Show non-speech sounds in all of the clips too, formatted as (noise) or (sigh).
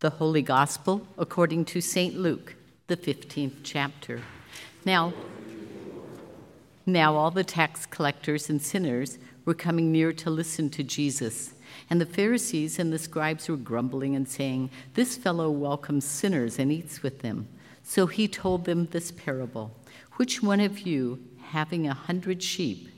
The Holy Gospel according to St. Luke, the 15th chapter. Now, now all the tax collectors and sinners were coming near to listen to Jesus. And the Pharisees and the scribes were grumbling and saying, This fellow welcomes sinners and eats with them. So he told them this parable Which one of you, having a hundred sheep,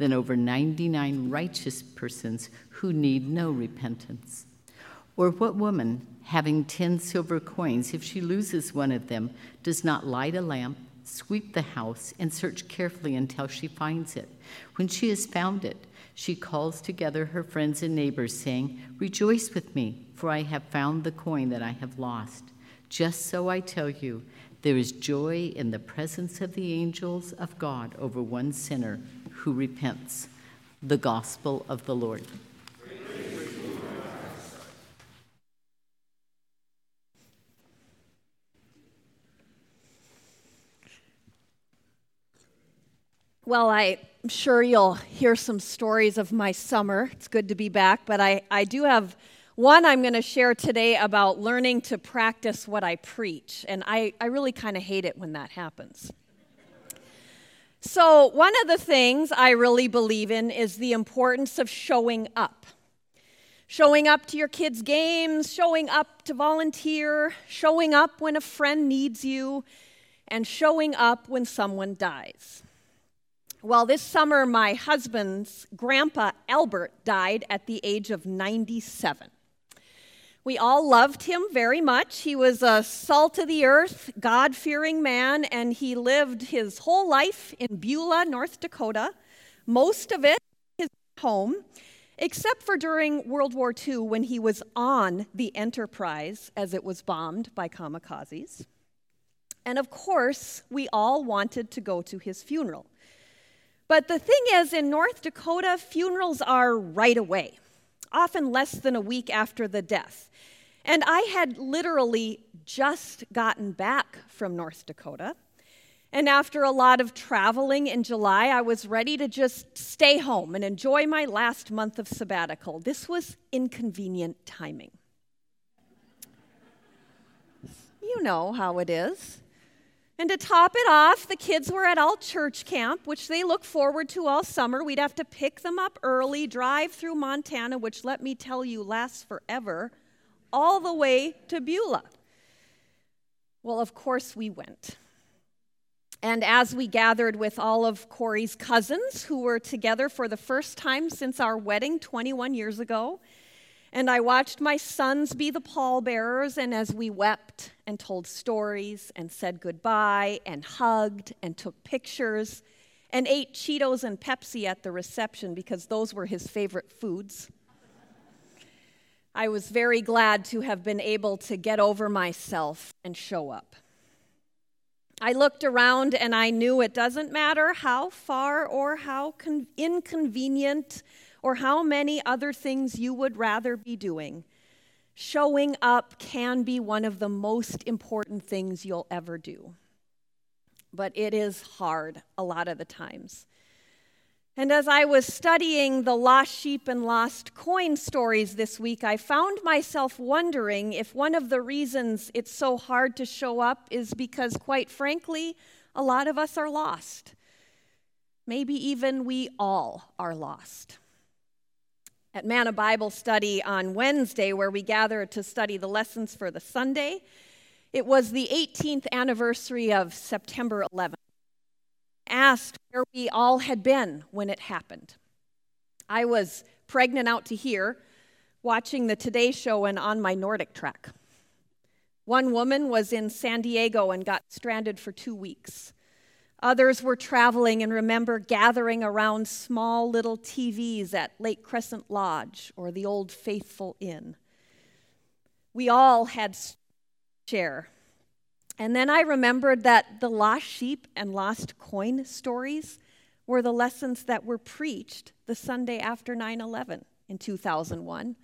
than over 99 righteous persons who need no repentance? Or what woman, having 10 silver coins, if she loses one of them, does not light a lamp, sweep the house, and search carefully until she finds it? When she has found it, she calls together her friends and neighbors, saying, Rejoice with me, for I have found the coin that I have lost. Just so I tell you, there is joy in the presence of the angels of God over one sinner who repents. The gospel of the Lord. Well, I'm sure you'll hear some stories of my summer. It's good to be back, but I, I do have one I'm going to share today about learning to practice what I preach. And I, I really kind of hate it when that happens. So, one of the things I really believe in is the importance of showing up. Showing up to your kids' games, showing up to volunteer, showing up when a friend needs you, and showing up when someone dies. Well, this summer, my husband's grandpa Albert died at the age of 97. We all loved him very much. He was a salt of the earth, God fearing man, and he lived his whole life in Beulah, North Dakota, most of it his home, except for during World War II when he was on the Enterprise as it was bombed by kamikazes. And of course, we all wanted to go to his funeral. But the thing is, in North Dakota, funerals are right away, often less than a week after the death. And I had literally just gotten back from North Dakota. And after a lot of traveling in July, I was ready to just stay home and enjoy my last month of sabbatical. This was inconvenient timing. You know how it is. And to top it off, the kids were at all church camp, which they look forward to all summer. We'd have to pick them up early, drive through Montana, which let me tell you lasts forever all the way to Beulah. Well, of course, we went. And as we gathered with all of Corey's cousins who were together for the first time since our wedding 21 years ago, and I watched my sons be the pallbearers, and as we wept and told stories and said goodbye and hugged and took pictures and ate Cheetos and Pepsi at the reception because those were his favorite foods. I was very glad to have been able to get over myself and show up. I looked around and I knew it doesn't matter how far or how con- inconvenient or how many other things you would rather be doing. Showing up can be one of the most important things you'll ever do. But it is hard a lot of the times. And as I was studying the lost sheep and lost coin stories this week, I found myself wondering if one of the reasons it's so hard to show up is because, quite frankly, a lot of us are lost. Maybe even we all are lost. At Manna Bible Study on Wednesday, where we gather to study the lessons for the Sunday, it was the 18th anniversary of September 11th asked where we all had been when it happened. I was pregnant out to here, watching the Today Show and on my NordicTrack. One woman was in San Diego and got stranded for two weeks. Others were traveling and remember gathering around small little TVs at Lake Crescent Lodge or the Old Faithful Inn. We all had share. And then I remembered that the lost sheep and lost coin stories were the lessons that were preached the Sunday after 9 11 in 2001.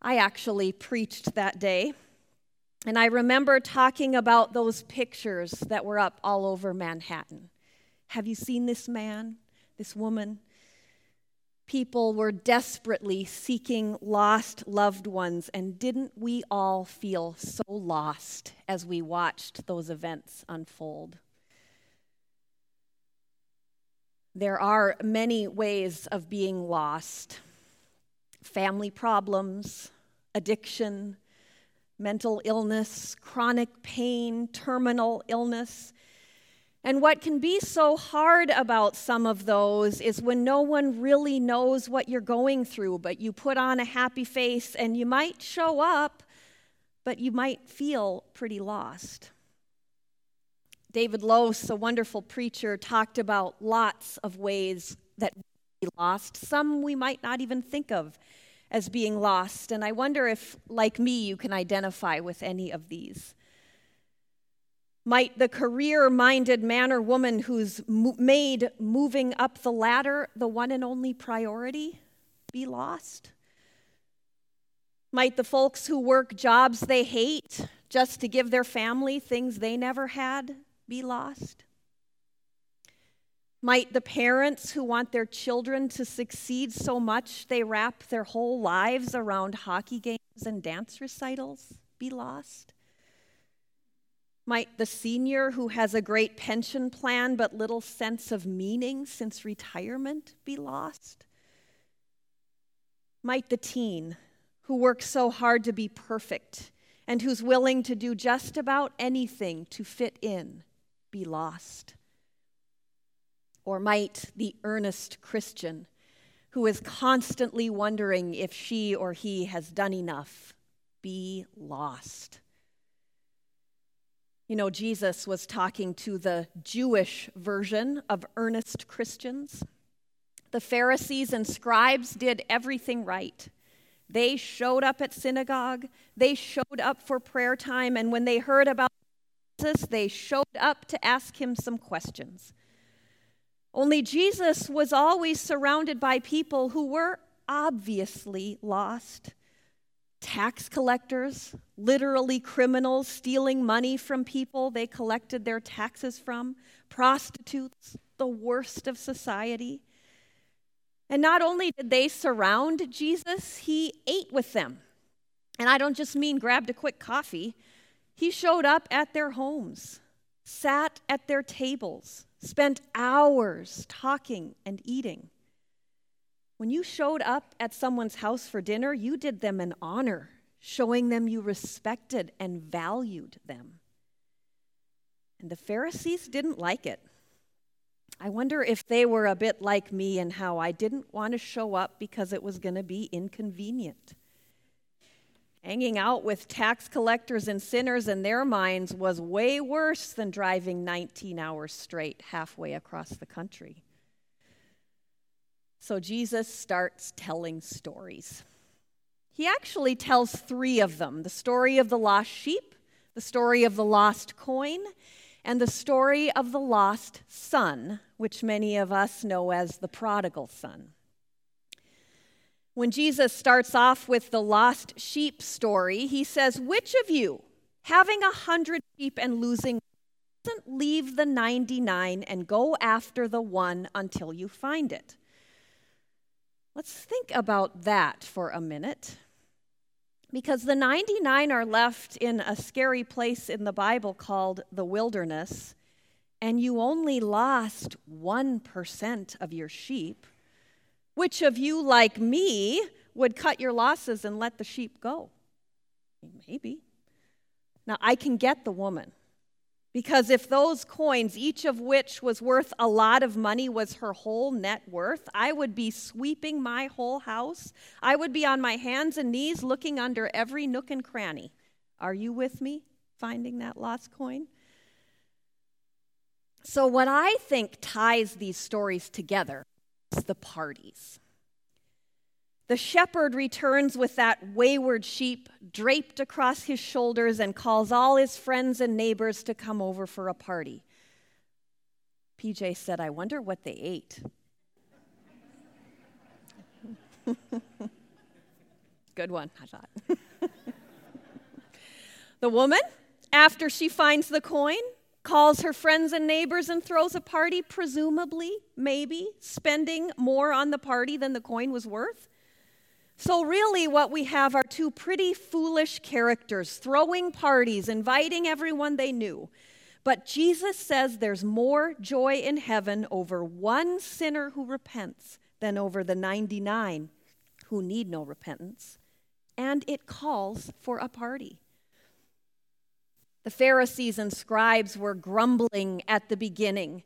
I actually preached that day. And I remember talking about those pictures that were up all over Manhattan. Have you seen this man, this woman? People were desperately seeking lost loved ones, and didn't we all feel so lost as we watched those events unfold? There are many ways of being lost family problems, addiction, mental illness, chronic pain, terminal illness. And what can be so hard about some of those is when no one really knows what you're going through, but you put on a happy face and you might show up, but you might feel pretty lost. David Lose, a wonderful preacher, talked about lots of ways that we lost. Some we might not even think of as being lost. And I wonder if, like me, you can identify with any of these. Might the career minded man or woman who's made moving up the ladder the one and only priority be lost? Might the folks who work jobs they hate just to give their family things they never had be lost? Might the parents who want their children to succeed so much they wrap their whole lives around hockey games and dance recitals be lost? Might the senior who has a great pension plan but little sense of meaning since retirement be lost? Might the teen who works so hard to be perfect and who's willing to do just about anything to fit in be lost? Or might the earnest Christian who is constantly wondering if she or he has done enough be lost? You know, Jesus was talking to the Jewish version of earnest Christians. The Pharisees and scribes did everything right. They showed up at synagogue, they showed up for prayer time, and when they heard about Jesus, they showed up to ask him some questions. Only Jesus was always surrounded by people who were obviously lost tax collectors, literally criminals stealing money from people they collected their taxes from, prostitutes, the worst of society. And not only did they surround Jesus, he ate with them. And I don't just mean grabbed a quick coffee, he showed up at their homes, sat at their tables, spent hours talking and eating. When you showed up at someone's house for dinner, you did them an honor, showing them you respected and valued them. And the Pharisees didn't like it. I wonder if they were a bit like me and how I didn't want to show up because it was going to be inconvenient. Hanging out with tax collectors and sinners in their minds was way worse than driving 19 hours straight halfway across the country. So Jesus starts telling stories. He actually tells three of them the story of the lost sheep, the story of the lost coin, and the story of the lost son, which many of us know as the prodigal son. When Jesus starts off with the lost sheep story, he says, Which of you, having a hundred sheep and losing, doesn't leave the 99 and go after the one until you find it? Let's think about that for a minute. Because the 99 are left in a scary place in the Bible called the wilderness, and you only lost 1% of your sheep. Which of you, like me, would cut your losses and let the sheep go? Maybe. Now, I can get the woman. Because if those coins, each of which was worth a lot of money, was her whole net worth, I would be sweeping my whole house. I would be on my hands and knees looking under every nook and cranny. Are you with me finding that lost coin? So, what I think ties these stories together the parties. The shepherd returns with that wayward sheep draped across his shoulders and calls all his friends and neighbors to come over for a party. PJ said, I wonder what they ate. (laughs) Good one, I thought. (laughs) the woman, after she finds the coin, calls her friends and neighbors and throws a party, presumably, maybe, spending more on the party than the coin was worth. So, really, what we have are two pretty foolish characters throwing parties, inviting everyone they knew. But Jesus says there's more joy in heaven over one sinner who repents than over the 99 who need no repentance. And it calls for a party. The Pharisees and scribes were grumbling at the beginning,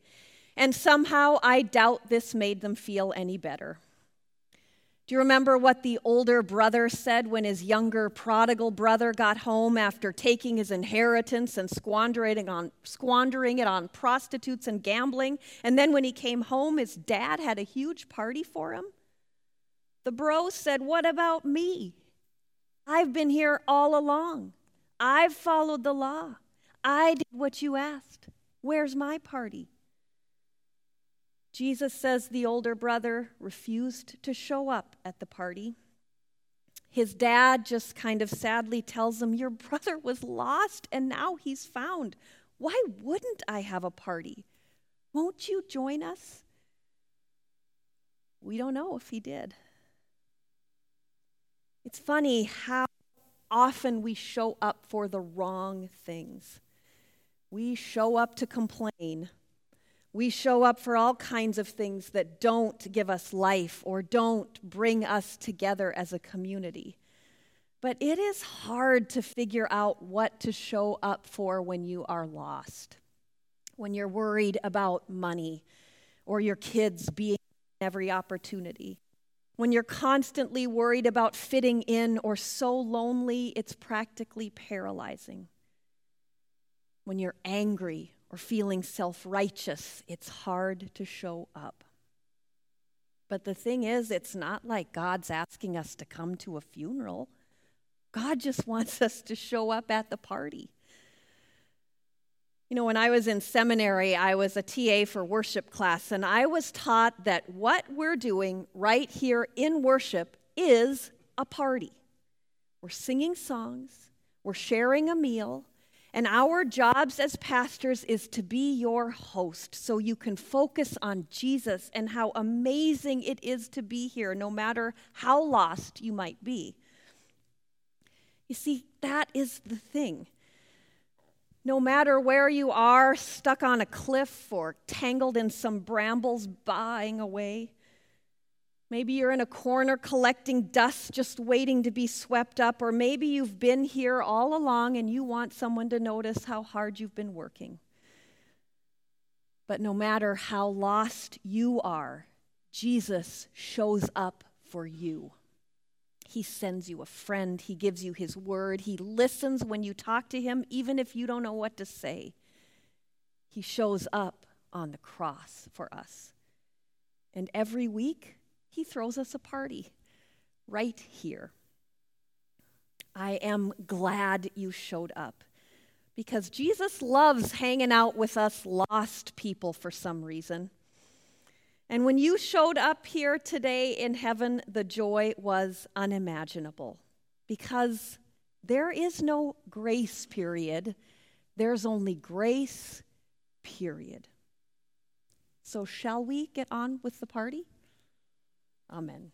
and somehow I doubt this made them feel any better. Do you remember what the older brother said when his younger prodigal brother got home after taking his inheritance and squandering on, squandering it on prostitutes and gambling? And then when he came home, his dad had a huge party for him? The bro said, What about me? I've been here all along. I've followed the law. I did what you asked. Where's my party? Jesus says the older brother refused to show up at the party. His dad just kind of sadly tells him, Your brother was lost and now he's found. Why wouldn't I have a party? Won't you join us? We don't know if he did. It's funny how often we show up for the wrong things. We show up to complain we show up for all kinds of things that don't give us life or don't bring us together as a community. But it is hard to figure out what to show up for when you are lost, when you're worried about money or your kids being every opportunity, when you're constantly worried about fitting in or so lonely it's practically paralyzing, when you're angry or feeling self righteous, it's hard to show up. But the thing is, it's not like God's asking us to come to a funeral. God just (laughs) wants us to show up at the party. You know, when I was in seminary, I was a TA for worship class, and I was taught that what we're doing right here in worship is a party. We're singing songs, we're sharing a meal, and our jobs as pastors is to be your host so you can focus on Jesus and how amazing it is to be here, no matter how lost you might be. You see, that is the thing. No matter where you are, stuck on a cliff or tangled in some brambles baaing away, Maybe you're in a corner collecting dust, just waiting to be swept up, or maybe you've been here all along and you want someone to notice how hard you've been working. But no matter how lost you are, Jesus shows up for you. He sends you a friend, He gives you His word, He listens when you talk to Him, even if you don't know what to say. He shows up on the cross for us. And every week, he throws us a party right here. I am glad you showed up because Jesus loves hanging out with us lost people for some reason. And when you showed up here today in heaven, the joy was unimaginable because there is no grace period, there's only grace, period. So, shall we get on with the party? Amen.